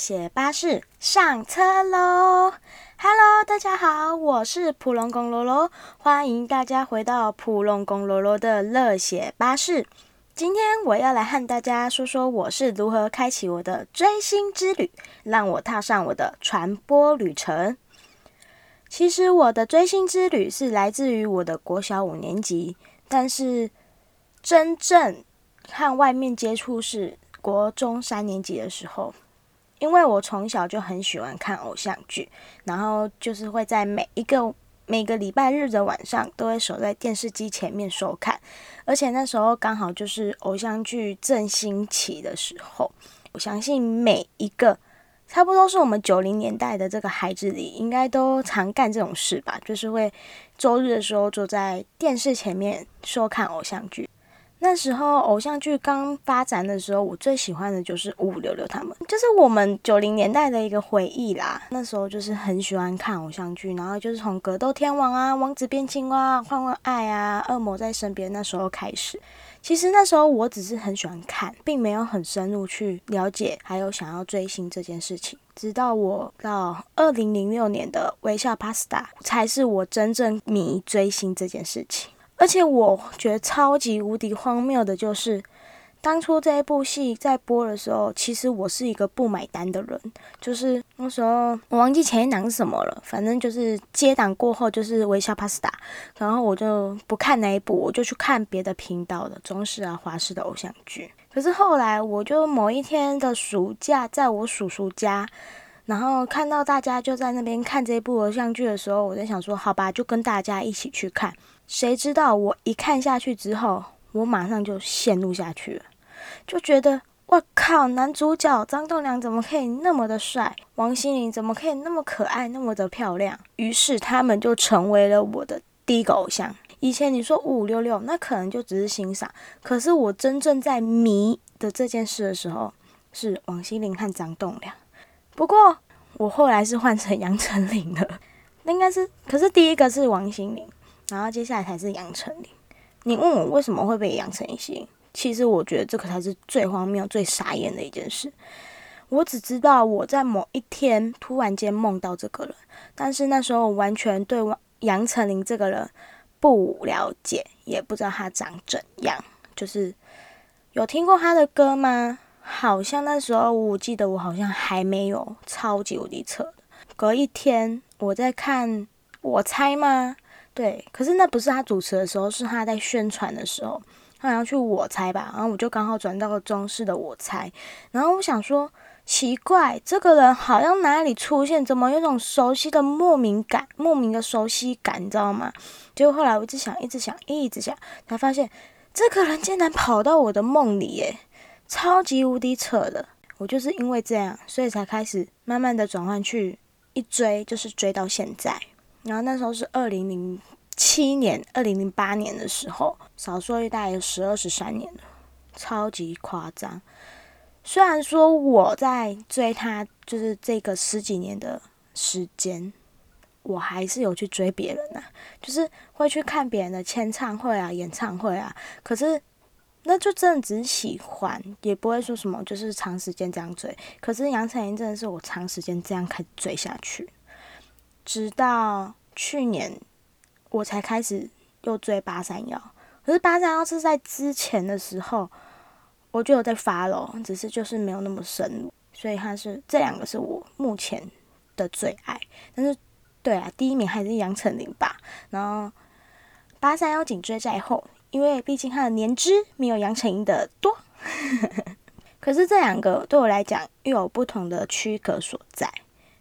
写巴士上车喽！Hello，大家好，我是普龙宫罗罗，欢迎大家回到普龙宫罗罗的热血巴士。今天我要来和大家说说我是如何开启我的追星之旅，让我踏上我的传播旅程。其实我的追星之旅是来自于我的国小五年级，但是真正和外面接触是国中三年级的时候。因为我从小就很喜欢看偶像剧，然后就是会在每一个每个礼拜日的晚上都会守在电视机前面收看，而且那时候刚好就是偶像剧正兴起的时候。我相信每一个差不多是我们九零年代的这个孩子里，应该都常干这种事吧，就是会周日的时候坐在电视前面收看偶像剧。那时候偶像剧刚发展的时候，我最喜欢的就是五五六六他们，就是我们九零年代的一个回忆啦。那时候就是很喜欢看偶像剧，然后就是从格斗天王啊、王子变青蛙、换换爱啊、恶魔在身边那时候开始。其实那时候我只是很喜欢看，并没有很深入去了解，还有想要追星这件事情。直到我到二零零六年的微笑 Pasta，才是我真正迷追星这件事情。而且我觉得超级无敌荒谬的，就是当初这一部戏在播的时候，其实我是一个不买单的人。就是那时候我忘记前一档是什么了，反正就是接档过后就是微笑 Pasta，然后我就不看那一部，我就去看别的频道的中式啊、华式的偶像剧。可是后来我就某一天的暑假，在我叔叔家，然后看到大家就在那边看这部偶像剧的时候，我在想说，好吧，就跟大家一起去看。谁知道我一看下去之后，我马上就陷入下去了，就觉得我靠，男主角张栋梁怎么可以那么的帅，王心凌怎么可以那么可爱，那么的漂亮？于是他们就成为了我的第一个偶像。以前你说五五六六，那可能就只是欣赏，可是我真正在迷的这件事的时候，是王心凌和张栋梁。不过我后来是换成杨丞琳了，那应该是，可是第一个是王心凌。然后接下来才是杨丞琳。你问我为什么会被杨丞琳吸引？其实我觉得这个才是最荒谬、最傻眼的一件事。我只知道我在某一天突然间梦到这个人，但是那时候完全对杨丞琳这个人不了解，也不知道他长怎样。就是有听过他的歌吗？好像那时候我记得我好像还没有超级无敌扯。隔一天我在看，我猜吗？对，可是那不是他主持的时候，是他在宣传的时候，他好像去我猜吧，然后我就刚好转到了中式的我猜，然后我想说奇怪，这个人好像哪里出现，怎么有种熟悉的莫名感，莫名的熟悉感，你知道吗？结果后来我一直想，一直想，一直想，才发现这个人竟然跑到我的梦里，耶，超级无敌扯的。我就是因为这样，所以才开始慢慢的转换去一追，就是追到现在。然后那时候是二零零七年、二零零八年的时候，少说大概有十二十三年了，超级夸张。虽然说我在追他，就是这个十几年的时间，我还是有去追别人呐，就是会去看别人的签唱会啊、演唱会啊。可是那就真的只是喜欢，也不会说什么就是长时间这样追。可是杨丞琳真的是我长时间这样开始追下去。直到去年，我才开始又追八三幺。可是八三幺是在之前的时候，我就有在发了，只是就是没有那么深入。所以他是这两个是我目前的最爱。但是，对啊，第一名还是杨丞琳吧。然后八三幺紧追在后，因为毕竟他的年资没有杨丞琳的多。可是这两个对我来讲又有不同的区隔所在。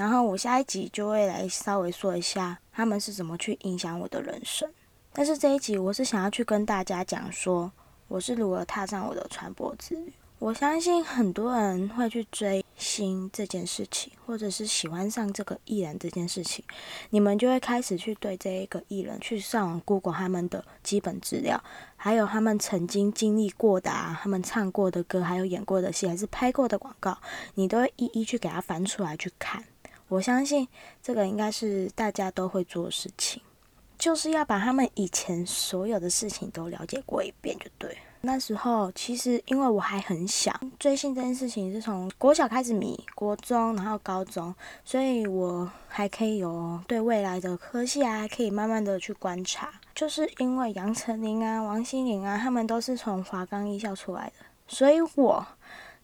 然后我下一集就会来稍微说一下他们是怎么去影响我的人生。但是这一集我是想要去跟大家讲说，我是如何踏上我的传播之旅。我相信很多人会去追星这件事情，或者是喜欢上这个艺人这件事情，你们就会开始去对这一个艺人去上网 Google 他们的基本资料，还有他们曾经经历过的啊，他们唱过的歌，还有演过的戏，还是拍过的广告，你都会一一去给他翻出来去看。我相信这个应该是大家都会做的事情，就是要把他们以前所有的事情都了解过一遍就对。那时候其实因为我还很小，追星这件事情是从国小开始迷，国中然后高中，所以我还可以有对未来的科系啊，可以慢慢的去观察。就是因为杨丞琳啊、王心凌啊，他们都是从华冈艺校出来的，所以我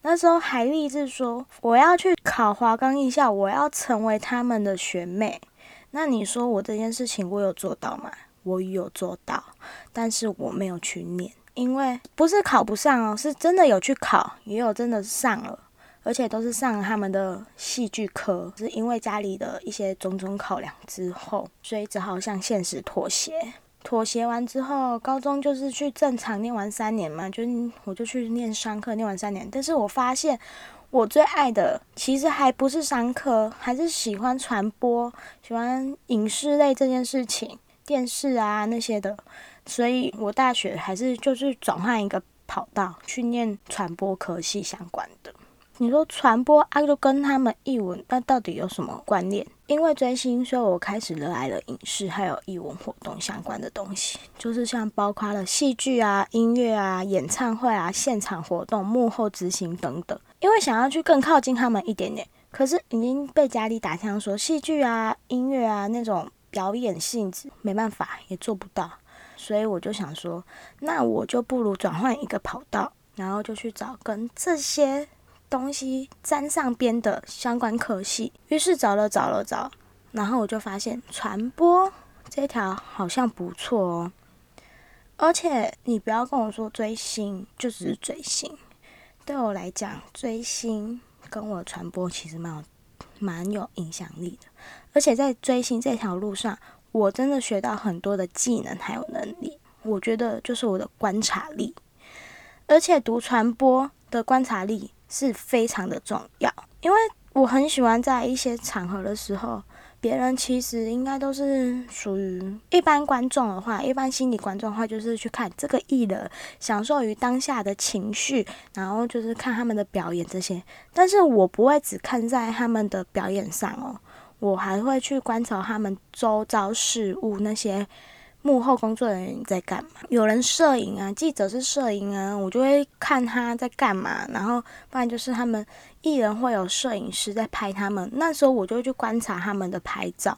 那时候还立志说我要去考华冈艺校，我要成为他们的学妹。那你说我这件事情我有做到吗？我有做到，但是我没有去念。因为不是考不上哦，是真的有去考，也有真的上了，而且都是上了他们的戏剧课。是因为家里的一些种种考量之后，所以只好向现实妥协。妥协完之后，高中就是去正常念完三年嘛，就我就去念商科，念完三年。但是我发现我最爱的其实还不是商科，还是喜欢传播，喜欢影视类这件事情，电视啊那些的。所以我大学还是就是转换一个跑道去念传播科系相关的。你说传播啊，就跟他们译文，那到底有什么关联？因为追星，所以我开始热爱了影视还有译文活动相关的东西，就是像包括了戏剧啊、音乐啊、演唱会啊、现场活动、幕后执行等等。因为想要去更靠近他们一点点，可是已经被家里打枪说戏剧啊、音乐啊那种表演性质，没办法，也做不到。所以我就想说，那我就不如转换一个跑道，然后就去找跟这些东西沾上边的相关科系。于是找了找了找，然后我就发现传播这条好像不错哦。而且你不要跟我说追星就只是追星，对我来讲，追星跟我传播其实蛮有蛮有影响力的。而且在追星这条路上。我真的学到很多的技能还有能力，我觉得就是我的观察力，而且读传播的观察力是非常的重要，因为我很喜欢在一些场合的时候，别人其实应该都是属于一般观众的话，一般心理观众的话，就是去看这个艺人，享受于当下的情绪，然后就是看他们的表演这些，但是我不会只看在他们的表演上哦。我还会去观察他们周遭事物，那些幕后工作人员在干嘛？有人摄影啊，记者是摄影啊，我就会看他在干嘛。然后不然就是他们艺人会有摄影师在拍他们，那时候我就去观察他们的拍照。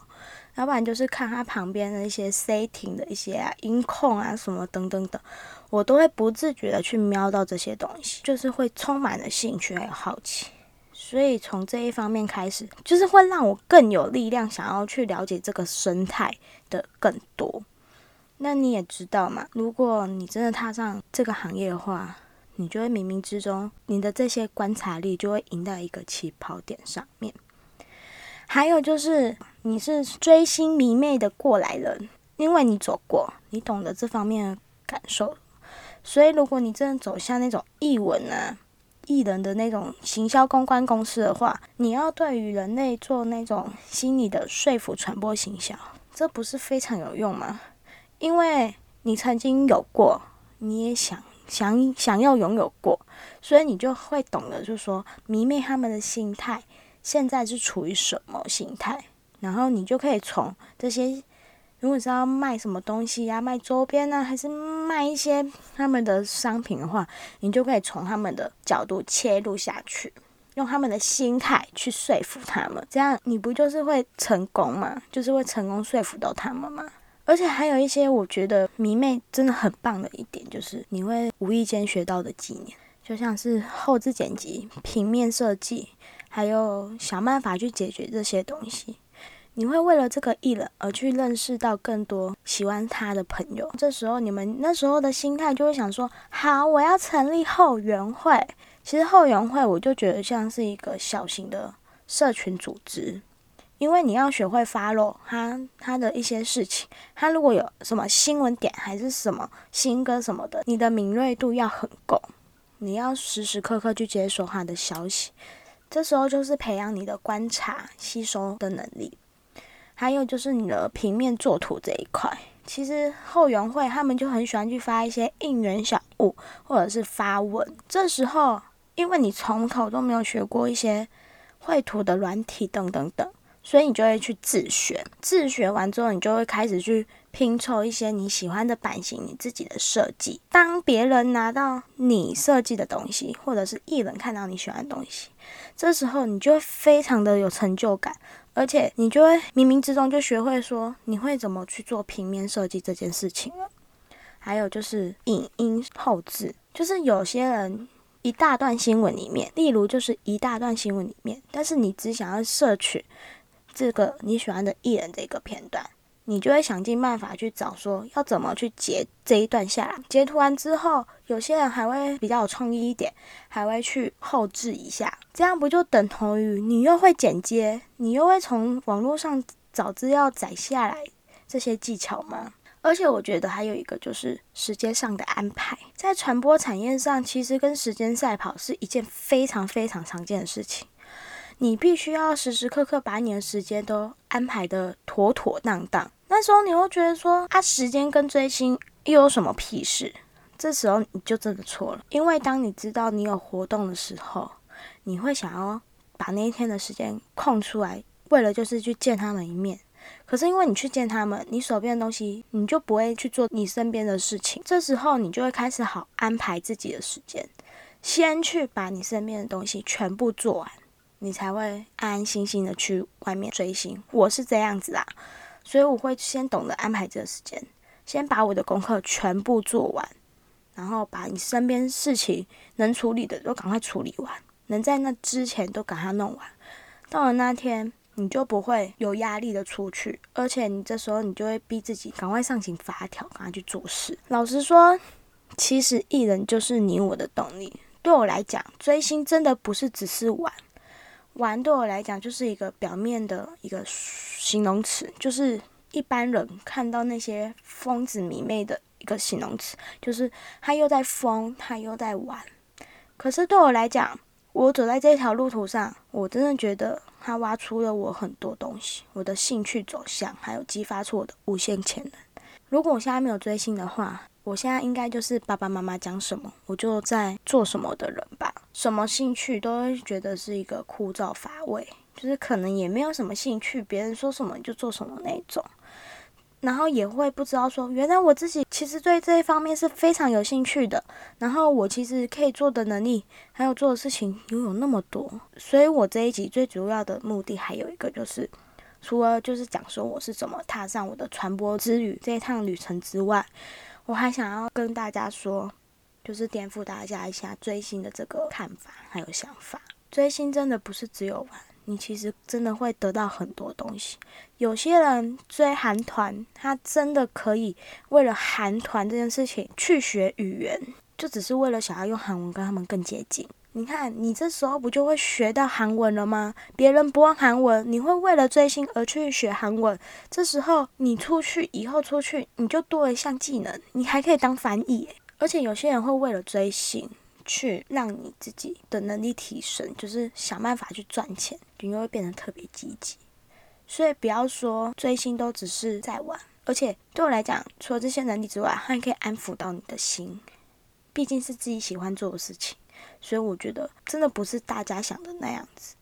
要不然就是看他旁边的一些 setting 的一些啊音控啊什么等等等，我都会不自觉的去瞄到这些东西，就是会充满了兴趣还有好奇。所以从这一方面开始，就是会让我更有力量，想要去了解这个生态的更多。那你也知道嘛，如果你真的踏上这个行业的话，你就会冥冥之中，你的这些观察力就会赢到一个起跑点上面。还有就是，你是追星迷妹的过来人，因为你走过，你懂得这方面的感受。所以，如果你真的走向那种艺文啊，艺人的那种行销公关公司的话，你要对于人类做那种心理的说服传播行销，这不是非常有用吗？因为你曾经有过，你也想想想要拥有过，所以你就会懂得，就是说迷妹他们的心态现在是处于什么心态，然后你就可以从这些。如果是要卖什么东西呀，卖周边呢，还是卖一些他们的商品的话，你就可以从他们的角度切入下去，用他们的心态去说服他们，这样你不就是会成功吗？就是会成功说服到他们吗？而且还有一些我觉得迷妹真的很棒的一点，就是你会无意间学到的技能，就像是后置剪辑、平面设计，还有想办法去解决这些东西。你会为了这个艺人而去认识到更多喜欢他的朋友，这时候你们那时候的心态就会想说：好，我要成立后援会。其实后援会我就觉得像是一个小型的社群组织，因为你要学会 follow 他他的一些事情，他如果有什么新闻点还是什么新歌什么的，你的敏锐度要很够，你要时时刻刻去接收他的消息。这时候就是培养你的观察吸收的能力。还有就是你的平面作图这一块，其实后援会他们就很喜欢去发一些应援小物，或者是发文。这时候，因为你从头都没有学过一些绘图的软体等等等，所以你就会去自选，自选完之后，你就会开始去拼凑一些你喜欢的版型，你自己的设计。当别人拿到你设计的东西，或者是艺人看到你喜欢的东西，这时候你就会非常的有成就感，而且你就会冥冥之中就学会说你会怎么去做平面设计这件事情了。还有就是影音后置，就是有些人。一大段新闻里面，例如就是一大段新闻里面，但是你只想要摄取这个你喜欢的艺人这个片段，你就会想尽办法去找说要怎么去截这一段下来。截图完之后，有些人还会比较有创意一点，还会去后置一下，这样不就等同于你又会剪接，你又会从网络上找资料载下来这些技巧吗？而且我觉得还有一个就是时间上的安排，在传播产业上，其实跟时间赛跑是一件非常非常常见的事情。你必须要时时刻刻把你的时间都安排的妥妥当当。那时候你会觉得说，啊，时间跟追星又有什么屁事？这时候你就真的错了，因为当你知道你有活动的时候，你会想要把那一天的时间空出来，为了就是去见他们一面。可是因为你去见他们，你手边的东西你就不会去做你身边的事情。这时候你就会开始好安排自己的时间，先去把你身边的东西全部做完，你才会安安心心的去外面追星。我是这样子啊，所以我会先懂得安排这个时间，先把我的功课全部做完，然后把你身边事情能处理的都赶快处理完，能在那之前都赶快弄完。到了那天。你就不会有压力的出去，而且你这时候你就会逼自己赶快上紧发条，赶快去做事。老实说，其实艺人就是你我的动力。对我来讲，追星真的不是只是玩，玩对我来讲就是一个表面的一个形容词，就是一般人看到那些疯子迷妹的一个形容词，就是他又在疯，他又在玩。可是对我来讲，我走在这条路途上，我真的觉得。他挖出了我很多东西，我的兴趣走向，还有激发出我的无限潜能。如果我现在没有追星的话，我现在应该就是爸爸妈妈讲什么，我就在做什么的人。什么兴趣都会觉得是一个枯燥乏味，就是可能也没有什么兴趣，别人说什么就做什么那种。然后也会不知道说，原来我自己其实对这一方面是非常有兴趣的。然后我其实可以做的能力，还有做的事情拥有那么多。所以我这一集最主要的目的还有一个就是，除了就是讲说我是怎么踏上我的传播之旅这一趟旅程之外，我还想要跟大家说，就是颠覆大家一下追星的这个看法还有想法。追星真的不是只有玩。你其实真的会得到很多东西。有些人追韩团，他真的可以为了韩团这件事情去学语言，就只是为了想要用韩文跟他们更接近。你看，你这时候不就会学到韩文了吗？别人不问韩文，你会为了追星而去学韩文。这时候你出去以后出去，你就多一项技能，你还可以当翻译。而且有些人会为了追星。去让你自己的能力提升，就是想办法去赚钱，你就会变得特别积极。所以不要说追星都只是在玩，而且对我来讲，除了这些能力之外，还可以安抚到你的心，毕竟是自己喜欢做的事情。所以我觉得真的不是大家想的那样子。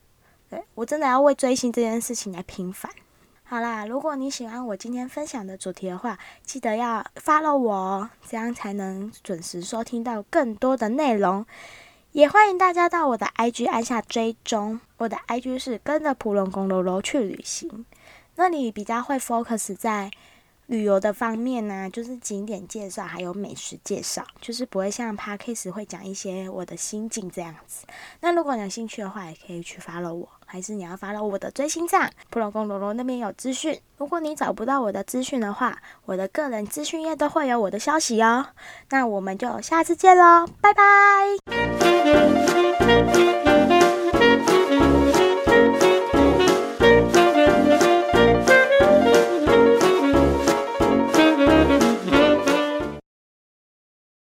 对我真的要为追星这件事情来平反。好啦，如果你喜欢我今天分享的主题的话，记得要 follow 我哦，这样才能准时收听到更多的内容。也欢迎大家到我的 IG 按下追踪，我的 IG 是跟着普隆公楼楼去旅行，那里比较会 focus 在。旅游的方面呢，就是景点介绍，还有美食介绍，就是不会像 p a r k a s 会讲一些我的心境这样子。那如果你有兴趣的话，也可以去 follow 我，还是你要 follow 我的追星站，普罗公罗罗那边有资讯。如果你找不到我的资讯的话，我的个人资讯页都会有我的消息哦。那我们就下次见喽，拜拜。